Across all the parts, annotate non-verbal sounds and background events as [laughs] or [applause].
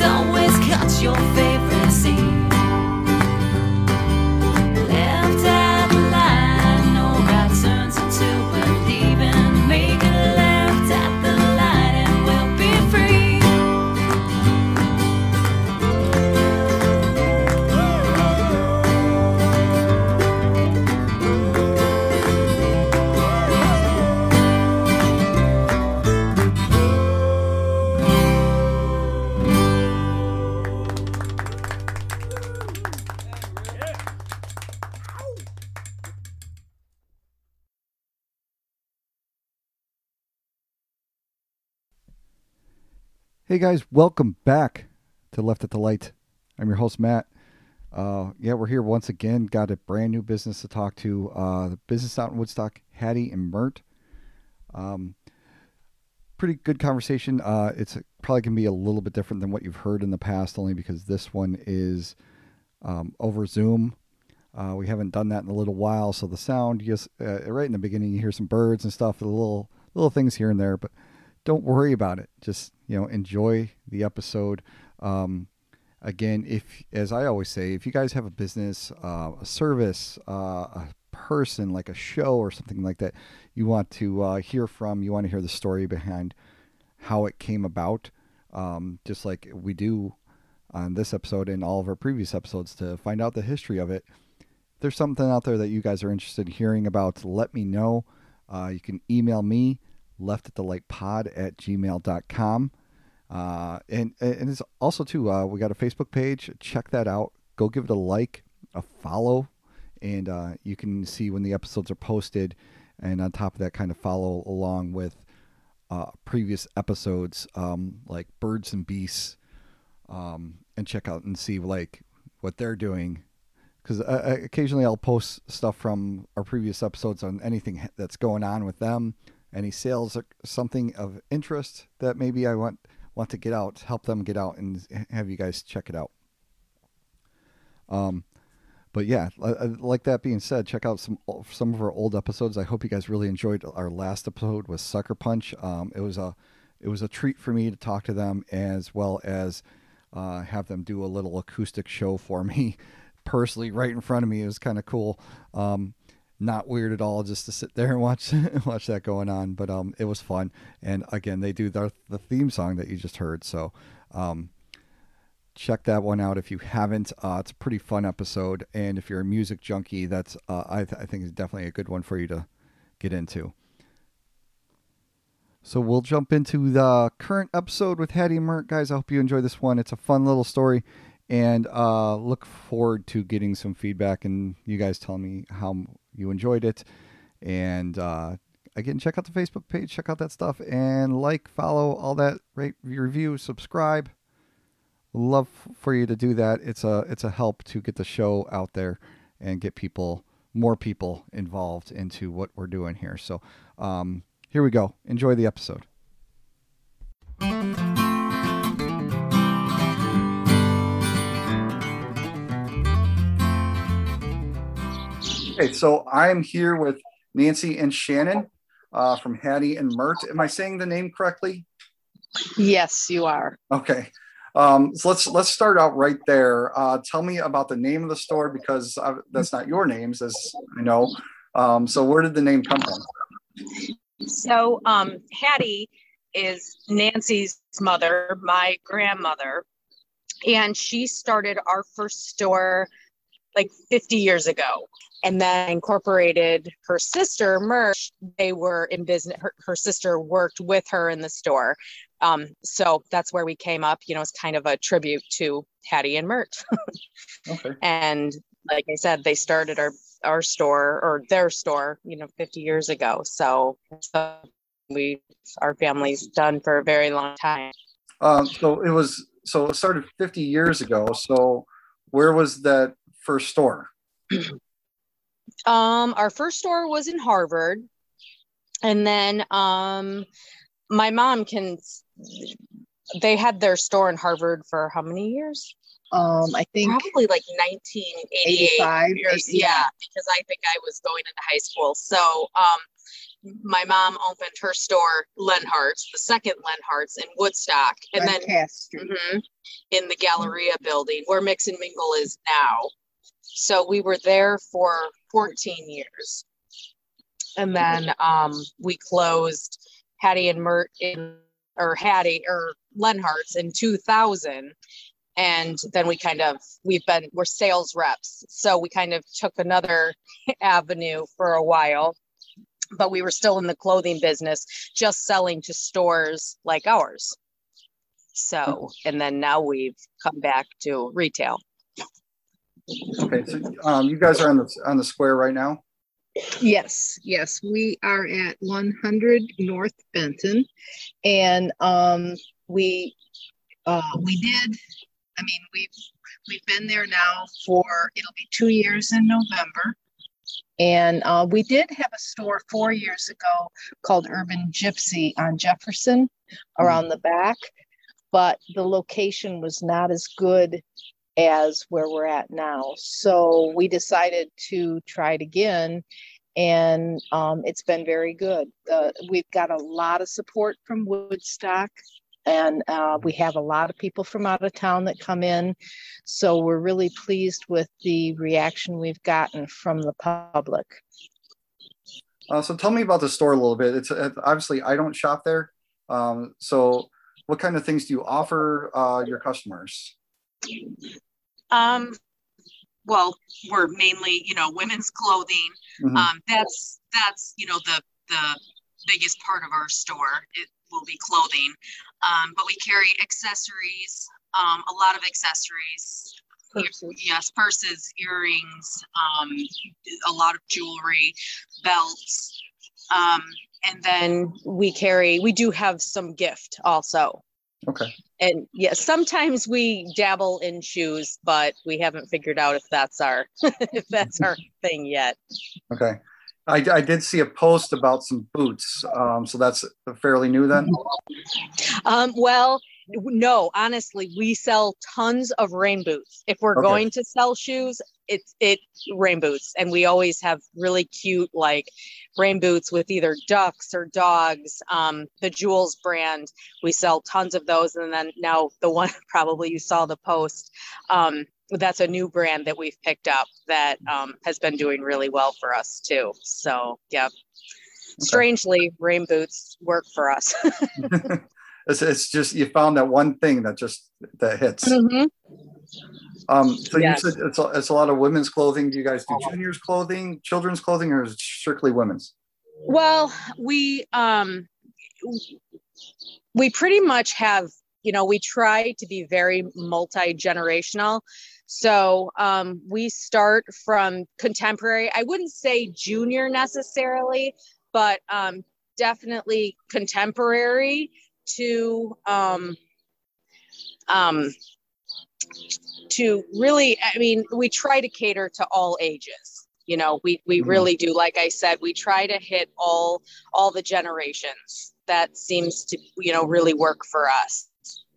always cut your face. Hey guys, welcome back to Left at the Light. I'm your host Matt. Uh, yeah, we're here once again. Got a brand new business to talk to. Uh, the business out in Woodstock, Hattie and Mert. Um, pretty good conversation. Uh, it's probably gonna be a little bit different than what you've heard in the past, only because this one is um, over Zoom. Uh, we haven't done that in a little while, so the sound, yes, uh, right in the beginning, you hear some birds and stuff, the little little things here and there, but don't worry about it. Just you know, enjoy the episode. Um, again, if as I always say, if you guys have a business, uh, a service, uh, a person like a show or something like that, you want to uh, hear from, you want to hear the story behind how it came about, um, just like we do on this episode and all of our previous episodes to find out the history of it. If there's something out there that you guys are interested in hearing about, let me know. Uh, you can email me, left at the light pod at gmail.com. Uh, and, and it's also too, uh, we got a Facebook page. Check that out. Go give it a like, a follow, and uh, you can see when the episodes are posted. And on top of that, kind of follow along with uh, previous episodes, um, like Birds and Beasts, um, and check out and see like what they're doing. Because uh, occasionally I'll post stuff from our previous episodes on anything that's going on with them, any sales or something of interest that maybe I want want to get out, help them get out, and have you guys check it out. Um, but yeah, like that being said, check out some some of our old episodes. I hope you guys really enjoyed our last episode with Sucker Punch. Um, it was a it was a treat for me to talk to them as well as uh, have them do a little acoustic show for [laughs] me personally right in front of me. It was kind of cool. Um, not weird at all just to sit there and watch [laughs] watch that going on but um it was fun. And again they do the the theme song that you just heard. So um check that one out if you haven't. Uh, it's a pretty fun episode. And if you're a music junkie that's uh, I, th- I think is definitely a good one for you to get into. So we'll jump into the current episode with Hattie Mert. Guys, I hope you enjoy this one. It's a fun little story and uh, look forward to getting some feedback and you guys tell me how you enjoyed it. And uh, again, check out the Facebook page, check out that stuff, and like, follow, all that, rate, review, subscribe. Love for you to do that. It's a it's a help to get the show out there and get people more people involved into what we're doing here. So um, here we go. Enjoy the episode. Okay, so I'm here with Nancy and Shannon uh, from Hattie and Mert. Am I saying the name correctly? Yes, you are. Okay. Um, so let's let's start out right there. Uh, tell me about the name of the store because I, that's not your names, as I know. Um, so where did the name come from? So um, Hattie is Nancy's mother, my grandmother, and she started our first store like 50 years ago and then incorporated her sister Mert. They were in business. Her, her sister worked with her in the store. Um, so that's where we came up. You know, it's kind of a tribute to Hattie and Mert. [laughs] okay. And like I said, they started our our store or their store, you know, 50 years ago. So, so we our family's done for a very long time. Um, so it was so it started 50 years ago. So where was that first store? Um, our first store was in Harvard, and then um, my mom can. They had their store in Harvard for how many years? Um, I think probably like 1988 years. Yeah, because I think I was going into high school. So, um, my mom opened her store, Lenhart's, the second Lenhart's in Woodstock, and then mm-hmm, in the Galleria building where Mix and Mingle is now. So we were there for 14 years. And then um, we closed Hattie and Mert in, or Hattie or Lenhart's in 2000. And then we kind of, we've been, we're sales reps. So we kind of took another [laughs] avenue for a while, but we were still in the clothing business, just selling to stores like ours. So, and then now we've come back to retail. Okay, so um, you guys are on the on the square right now. Yes, yes, we are at 100 North Benton, and um, we uh, we did. I mean, we've we've been there now for it'll be two years in November, and uh, we did have a store four years ago called Urban Gypsy on Jefferson, around the back, but the location was not as good as where we're at now. So we decided to try it again and um, it's been very good. Uh, we've got a lot of support from Woodstock, and uh, we have a lot of people from out of town that come in. So we're really pleased with the reaction we've gotten from the public. Uh, so tell me about the store a little bit. It's, obviously I don't shop there. Um, so what kind of things do you offer uh, your customers? Um, well, we're mainly, you know, women's clothing. Mm-hmm. Um, that's that's you know the the biggest part of our store. It will be clothing, um, but we carry accessories, um, a lot of accessories. Purses. Yes, purses, earrings, um, a lot of jewelry, belts, um, and then we carry. We do have some gift also. Okay. And yeah, sometimes we dabble in shoes, but we haven't figured out if that's our [laughs] if that's our [laughs] thing yet. Okay. I, I did see a post about some boots. Um, so that's fairly new then? Um, well, no, honestly, we sell tons of rain boots. If we're okay. going to sell shoes, it's it rain boots, and we always have really cute like rain boots with either ducks or dogs. Um, the Joules brand, we sell tons of those, and then now the one [laughs] probably you saw the post. Um, that's a new brand that we've picked up that um, has been doing really well for us too. So yeah, okay. strangely, rain boots work for us. [laughs] [laughs] it's, it's just you found that one thing that just that hits. Mm-hmm. Um, so yes. you said it's a, it's a lot of women's clothing. Do you guys do juniors clothing, children's clothing, or is it strictly women's? Well, we um, we pretty much have you know we try to be very multi generational. So um, we start from contemporary. I wouldn't say junior necessarily, but um, definitely contemporary to um, um, to really i mean we try to cater to all ages you know we we mm-hmm. really do. Like i said we try to hit all all the generations that seems to you know really work for us.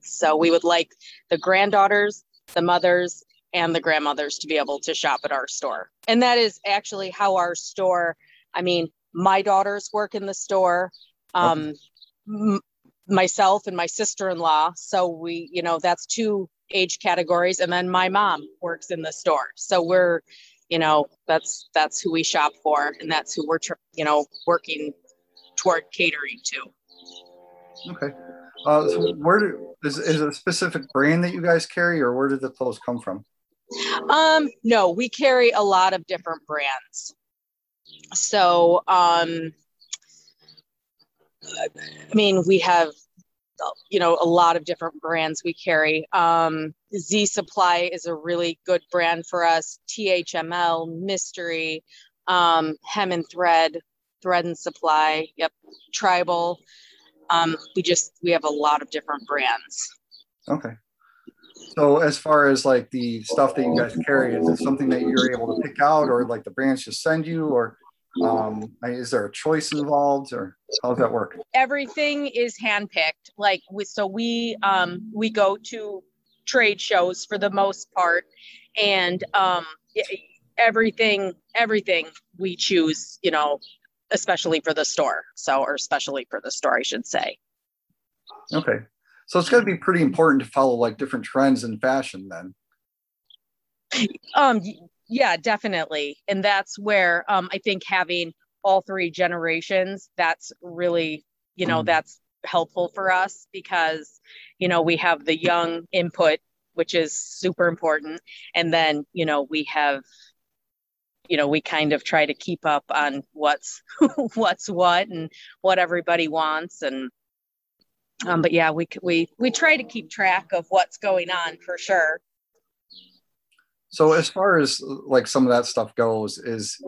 So we would like the granddaughters the mothers and the grandmothers to be able to shop at our store. And that is actually how our store i mean my daughters work in the store. Um, okay myself and my sister-in-law. So we you know that's two age categories. And then my mom works in the store. So we're you know that's that's who we shop for. And that's who we're you know working toward catering to. Okay. Uh, so where do, is, is it a specific brand that you guys carry or where did the clothes come from? Um no we carry a lot of different brands. So um I mean, we have, you know, a lot of different brands we carry. Um, Z Supply is a really good brand for us. THML, Mystree, um, Hem and Thread, Thread and Supply. Yep, Tribal. Um, we just we have a lot of different brands. Okay. So as far as like the stuff that you guys carry, is it something that you're able to pick out, or like the brands just send you, or um is there a choice involved or how does that work? Everything is handpicked like we, so we um we go to trade shows for the most part and um everything everything we choose you know especially for the store so or especially for the store i should say. Okay. So it's going to be pretty important to follow like different trends in fashion then. Um yeah, definitely. And that's where um, I think having all three generations, that's really, you know, mm. that's helpful for us because, you know, we have the young input, which is super important. And then, you know, we have, you know, we kind of try to keep up on what's [laughs] what's what and what everybody wants. And um, but yeah, we we we try to keep track of what's going on for sure. So as far as like some of that stuff goes, is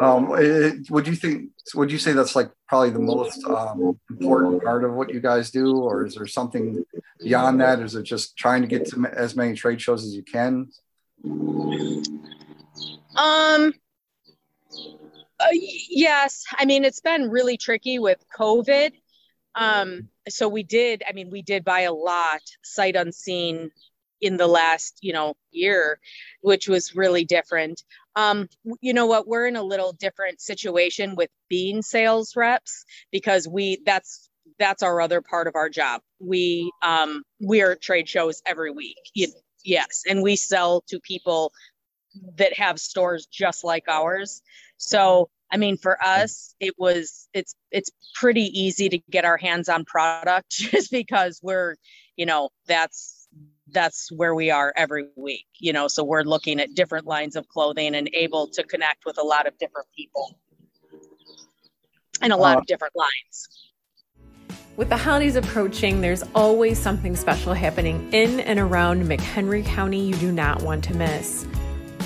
um, it, would you think? Would you say that's like probably the most um, important part of what you guys do, or is there something beyond that? Is it just trying to get to as many trade shows as you can? Um, uh, yes, I mean it's been really tricky with COVID. Um, so we did. I mean, we did buy a lot sight unseen in the last you know year, which was really different. Um, you know what? We're in a little different situation with being sales reps because we that's that's our other part of our job. We um, we are at trade shows every week. Yes, and we sell to people that have stores just like ours. So, I mean, for us, it was it's it's pretty easy to get our hands on product [laughs] just because we're, you know, that's that's where we are every week, you know. So we're looking at different lines of clothing and able to connect with a lot of different people and a lot uh, of different lines. With the holidays approaching, there's always something special happening in and around McHenry County you do not want to miss.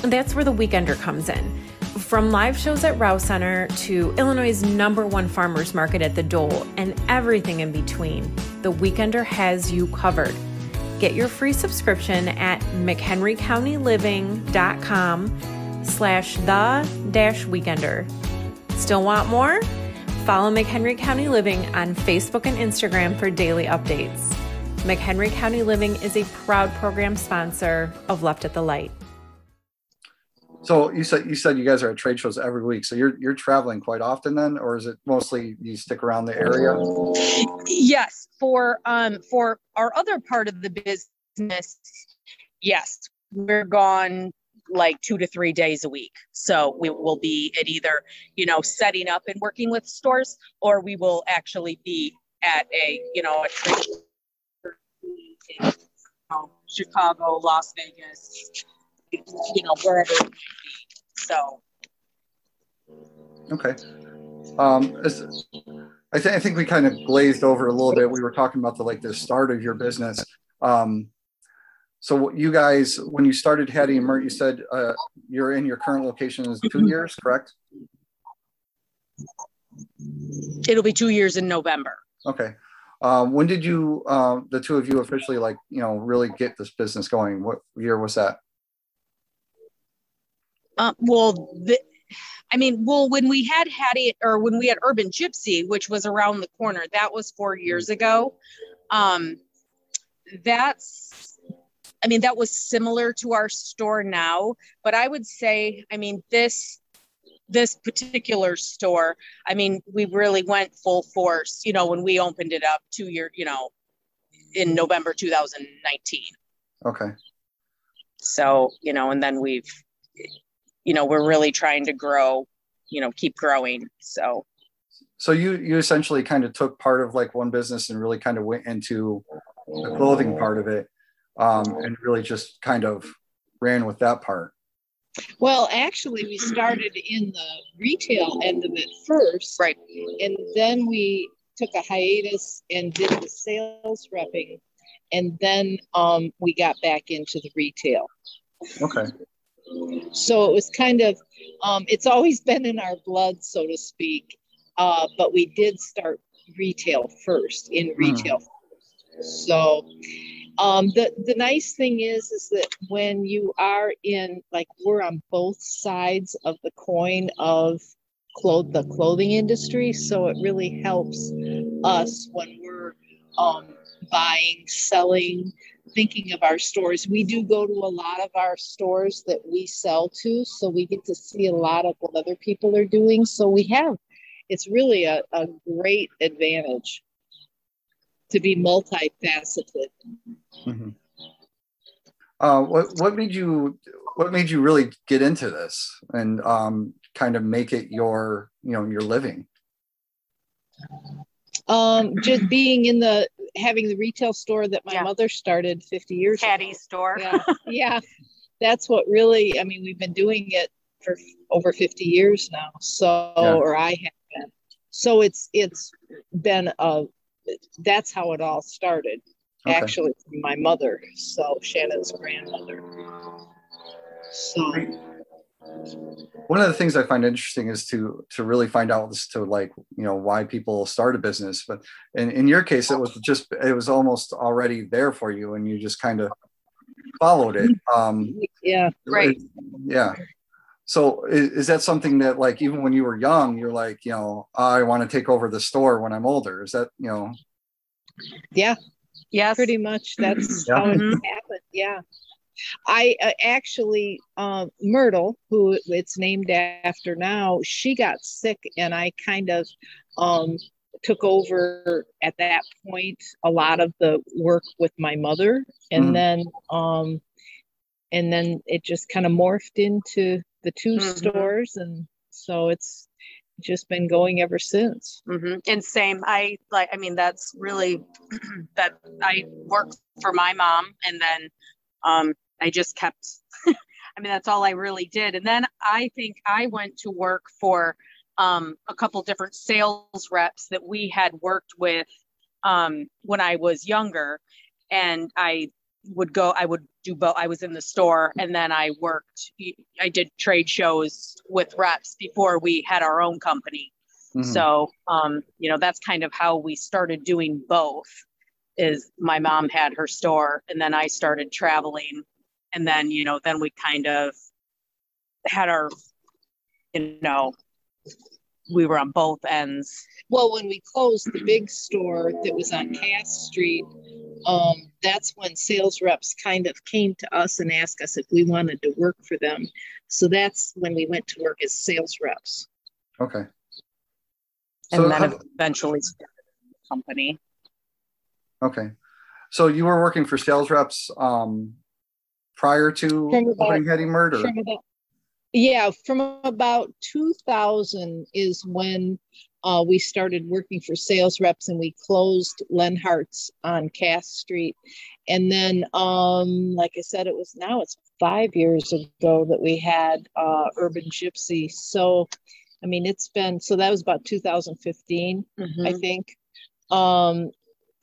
And that's where the Weekender comes in. From live shows at Rouse Center to Illinois' number one farmers market at the Dole and everything in between, the Weekender has you covered. Get your free subscription at mchenrycountyliving.com slash the dash weekender. Still want more? Follow McHenry County Living on Facebook and Instagram for daily updates. McHenry County Living is a proud program sponsor of Left at the Light. So you said you said you guys are at trade shows every week. So you're you're traveling quite often then, or is it mostly you stick around the area? Yes, for um for our other part of the business, yes, we're gone like two to three days a week. So we will be at either you know setting up and working with stores, or we will actually be at a you know a trade show in Chicago, Las Vegas, you know, wherever it might be. So. Okay. Um, I, th- I think we kind of glazed over a little bit. We were talking about the like the start of your business. Um, so you guys, when you started Hattie and Mert, you said uh, you're in your current location is two years, correct? It'll be two years in November. Okay. Um, when did you, uh, the two of you, officially like you know really get this business going? What year was that? Uh, well, the, I mean, well, when we had Hattie or when we had Urban Gypsy, which was around the corner, that was four years ago. Um, that's, I mean, that was similar to our store now, but I would say, I mean, this this particular store, I mean, we really went full force, you know, when we opened it up two year, you know, in November 2019. Okay. So, you know, and then we've you know we're really trying to grow you know keep growing so. So you you essentially kind of took part of like one business and really kind of went into the clothing part of it um, and really just kind of ran with that part. Well actually we started in the retail end of it first right. and then we took a hiatus and did the sales repping and then um, we got back into the retail. Okay so it was kind of, um, it's always [laughs] been in our blood, so to speak. Uh, but we did start retail first, in hmm. retail. Mm. So um, the the nice thing is is that when you are in like we're on both sides of the coin of cloth the clothing industry, so it really helps us when we're um, buying, selling, thinking of our stores. We do go to a lot of our stores that we sell to, so we get to see a lot of what other people are doing. So we have, it's really a, a great advantage to be multifaceted. Mm-hmm. Uh, what what made you what made you really get into this and um, kind of make it your you know your living? Um, just being in the having the retail store that my yeah. mother started 50 years Hattie's store. Yeah. yeah. That's what really, I mean, we've been doing it for over 50 years now. So, yeah. or I have been. So it's, it's been a, that's how it all started. Okay. Actually, from my mother. So Shannon's grandmother. So one of the things I find interesting is to to really find out as to like you know why people start a business. But in, in your case, it was just it was almost already there for you, and you just kind of followed it. Um, yeah, right. Yeah. So is, is, that something that like even when you were young, you're like you know I want to take over the store when I'm older? Is that you know? Yeah. Yeah. Pretty much. That's yeah. how it mm-hmm. happened. Yeah. I uh, actually, uh, Myrtle, who it's named after now, she got sick, and I kind of um, took over at that point a lot of the work with my mother, and mm. then um, and then it just kind of morphed into the 2 mm-hmm. stores, and so it's just been going ever since. Mm-hmm. And same, I like. I mean, that's really [clears throat] that I work for my mom, and then um, I just kept, [laughs] I mean, that's all I really did. And then I think I went to work for um, a couple different sales reps that we had worked with um, when I was younger. And I would go, I would do both. I was in the store and then I worked, I did trade shows with reps before we had our own company. Mm-hmm. So, um, you know, that's kind of how we started doing both is my mom had her store and then I started traveling and then you know then we kind of had our you know we were on both ends. Well when we closed the big store that was on cass street um, that's when sales reps kind of came to us and asked us if we wanted to work for them. So that's when we went to work as sales reps. Okay. And so then how, eventually company. Okay. So you were working for sales reps um, prior to opening Hattie and Mert? From about, yeah, from about 2000 is when uh, we started working for sales reps and we closed Lenhart's on Cass Street. And then, um, like I said, it was now it's five years ago that we had uh, Urban Gypsy. So, I mean, it's been so that was about 2015, mm-hmm. I think. Um,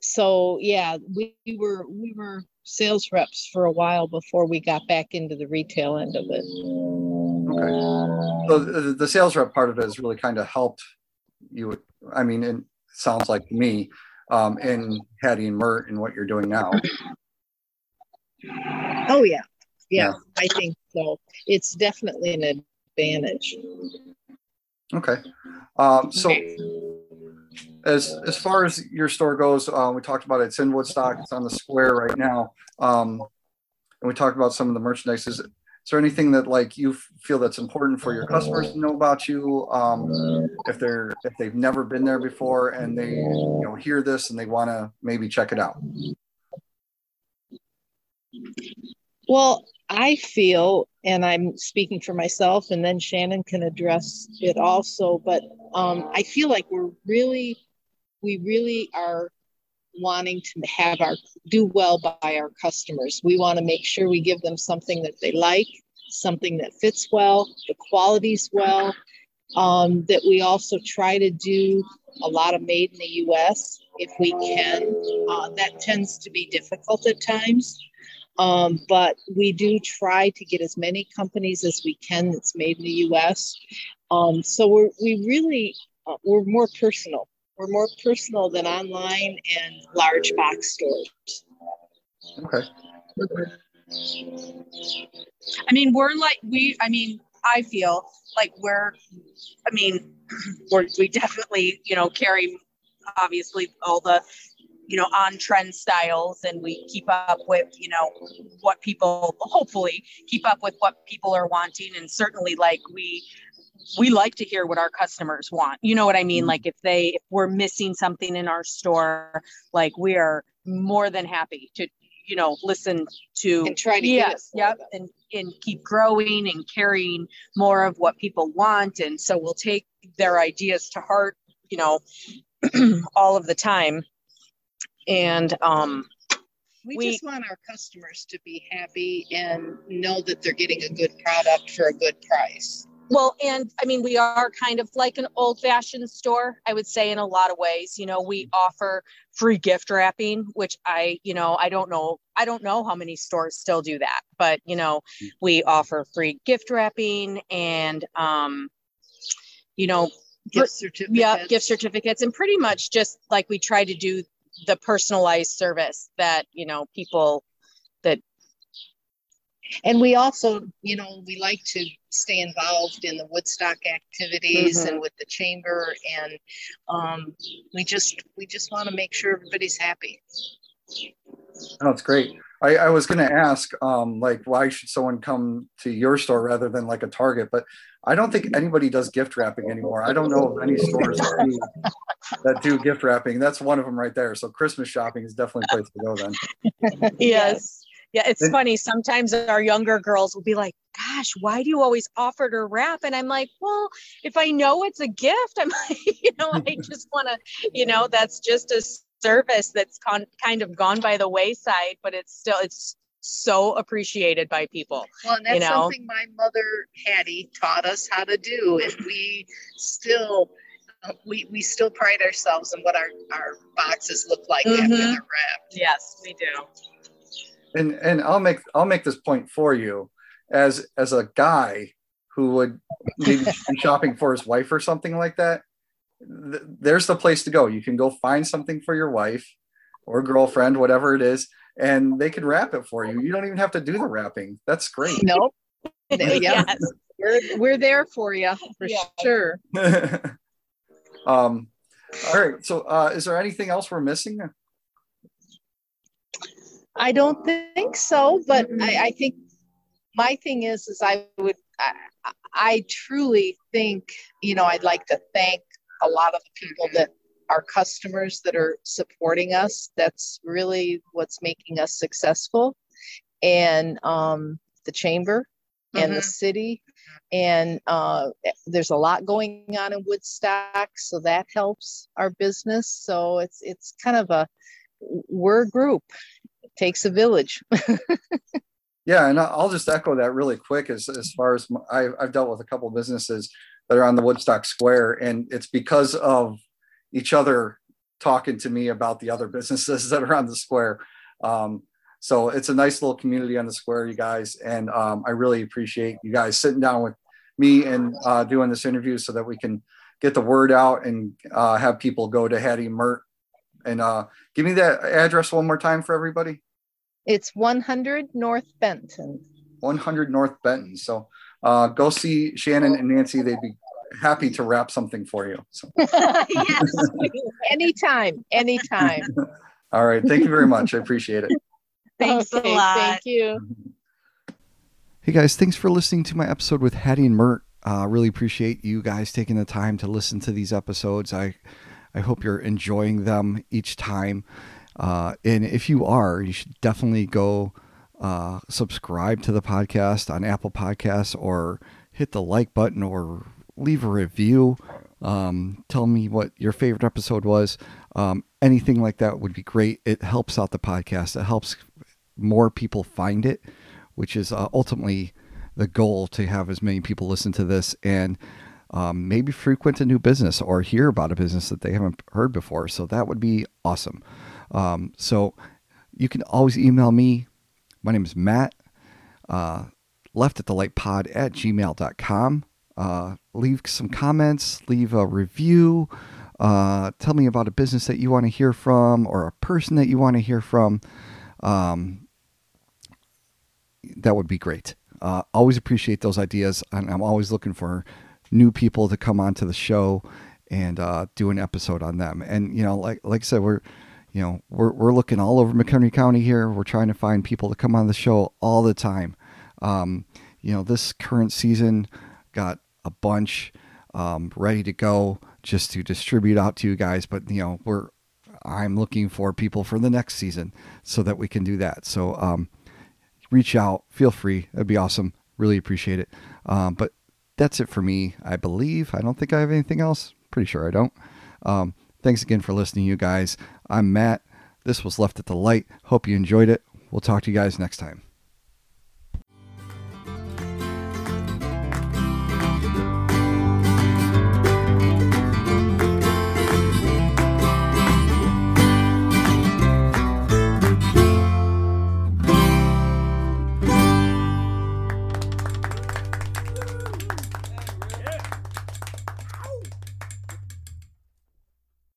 so yeah, we, we were we were sales reps for a while before we got back into the retail end of it. Okay. So the, the sales rep part of it has really kind of helped you. I mean, it sounds like me um, in Hattie and Mert and what you're doing now. Oh yeah. yeah, yeah. I think so. It's definitely an advantage. Okay. Um, so. Okay as as far as your store goes, uh, we talked about it. It's in Woodstock. It's on the square right now, um, and we talked about some of the merchandise. Is, is there anything that like you feel that's important for your customers to know about you? Um, if they're if they've never been there before and they you know hear this and they want to maybe check it out. Well, I feel, and I'm speaking for myself, and then Shannon can address it also, but um, I feel like we're really we really are wanting to have our do well by our customers. We want to make sure we give them something that they like, something that fits well, the qualities well. Um, that we also try to do a lot of made in the U.S. if we can. Uh, that tends to be difficult at times, um, but we do try to get as many companies as we can that's made in the U.S. Um, so we're we really uh, we're more personal we're more personal than online and large box stores. Okay. I mean, we're like we. I mean, I feel like we're. I mean, [clears throat] we're, we definitely you know carry obviously all the you know on trend styles and we keep up with you know what people hopefully keep up with what people are wanting and certainly like we we like to hear what our customers want. You know what I mean? Mm-hmm. Like if they if we're missing something in our store, like we are more than happy to you know listen to and try to yes yep and and keep growing and carrying more of what people want and so we'll take their ideas to heart you know [clears throat] all of the time and um we, we, just want our customers to be happy and know that they're getting a good product for a good price well, and I mean, we are kind of like an old fashioned store, I would say, in a lot of ways. You know, we offer free gift wrapping, which I, you know, I don't know, I don't know how many stores still do that, but, you know, we offer free gift wrapping and, um, you know, Gift certificates. yeah, gift certificates, and pretty much just like we try to do the personalized service that, you know, people that And we also, you know, we like to stay involved in the Woodstock activities and with the chamber and um, we just we just want to make sure everybody's happy. Oh, it's great. I, I was going to ask, um, like, why should someone come to your store rather than like a Target? But I don't think anybody does gift wrapping anymore. I don't know of any stores that do, that do gift wrapping. That's one of them right there. So Christmas shopping is definitely a place to go then. [laughs] Yes. Yeah, it's And- funny. Sometimes our younger girls will be like, gosh, why do you always offer to wrap? And I'm like, well, if I know it's a gift, I'm [laughs] like, you know, I [laughs] just want to, you know, that's just a service that's con- kind of gone by the wayside, but it's still, it's so appreciated by people. Well, and that's You know? something my mother Hattie taught us how to do, and we still we we still pride ourselves in what our our boxes look like after Mhm. they're wrapped. Yes, we do. and and I'll make I'll make this point for you as as a guy who would maybe be shopping for his wife or something like that. Th- There's the place to go. You can go find something for your wife or girlfriend, whatever it is, and they can wrap it for you. You don't even have to do the wrapping. That's great. [laughs] Nope. [laughs] Yeah, yes. we're we're there for you for Yeah. sure. [laughs] um, all right. So, uh, is there anything else we're missing? I don't think so, but I, I think my thing is, is I would, I, I truly think, you know, I'd like to thank a lot of the people that are customers that are supporting us. That's really what's making us successful. And um, the chamber and the city. And uh, there's a lot going on in Woodstock, so that helps our business. So it's it's kind of a we're a group. It takes a village. [laughs] Yeah, and I'll just echo that really quick. As as far as my, I, I've dealt with a couple businesses that are on the Woodstock Square, and it's because of each other talking to me about the other businesses [laughs] that are on the square. Um, so it's a nice little community on the square, you guys, and um, I really appreciate you guys sitting down with me and uh, doing this interview so that we can get the word out and uh, have people go to Hattie Mert. And uh, give me that address one more time for everybody. It's 100 North Benton. 100 North Benton. So uh, go see Shannon and Nancy. They'd be happy to wrap something for you. So, [laughs] yes. anytime, anytime. [laughs] all right. Thank you very much. I appreciate it. Thanks a lot. Thank you. Hey guys, thanks for listening to my episode with Hattie and Mert. Uh, really appreciate you guys taking the time to listen to these episodes. I I hope you're enjoying them each time. Uh, and if you are, you should definitely go uh, subscribe to the podcast on Apple Podcasts or hit the like button or leave a review. Um, tell me what your favorite episode was. Um, anything like that would be great. It helps out the podcast. It helps more people find it, which is uh, ultimately the goal to have as many people listen to this and um, maybe frequent a new business or hear about a business that they haven't heard before. So that would be awesome. Um, so you can always email me. My name is Matt. Uh, left at the light pod at gmail.com. Uh, leave some comments, leave a review. Uh, tell me about a business that you want to hear from or a person that you want to hear from. Um, that would be great. Uh, always appreciate those ideas, and I'm always looking for new people to come onto the show and uh, do an episode on them. And you know, like like I said, we're you know we're we're looking all over McHenry County here. We're trying to find people to come on the show all the time. Um, you know, this current season got a bunch um, ready to go just to distribute out to you guys. But you know, we're I'm looking for people for the next season so that we can do that. So um, reach out, feel free. That'd be awesome. Really appreciate it. Um, but that's it for me, I believe. I don't think I have anything else. Pretty sure I don't. Um, thanks again for listening, you guys. I'm Matt. This was Left at the Light. Hope you enjoyed it. We'll talk to you guys next time.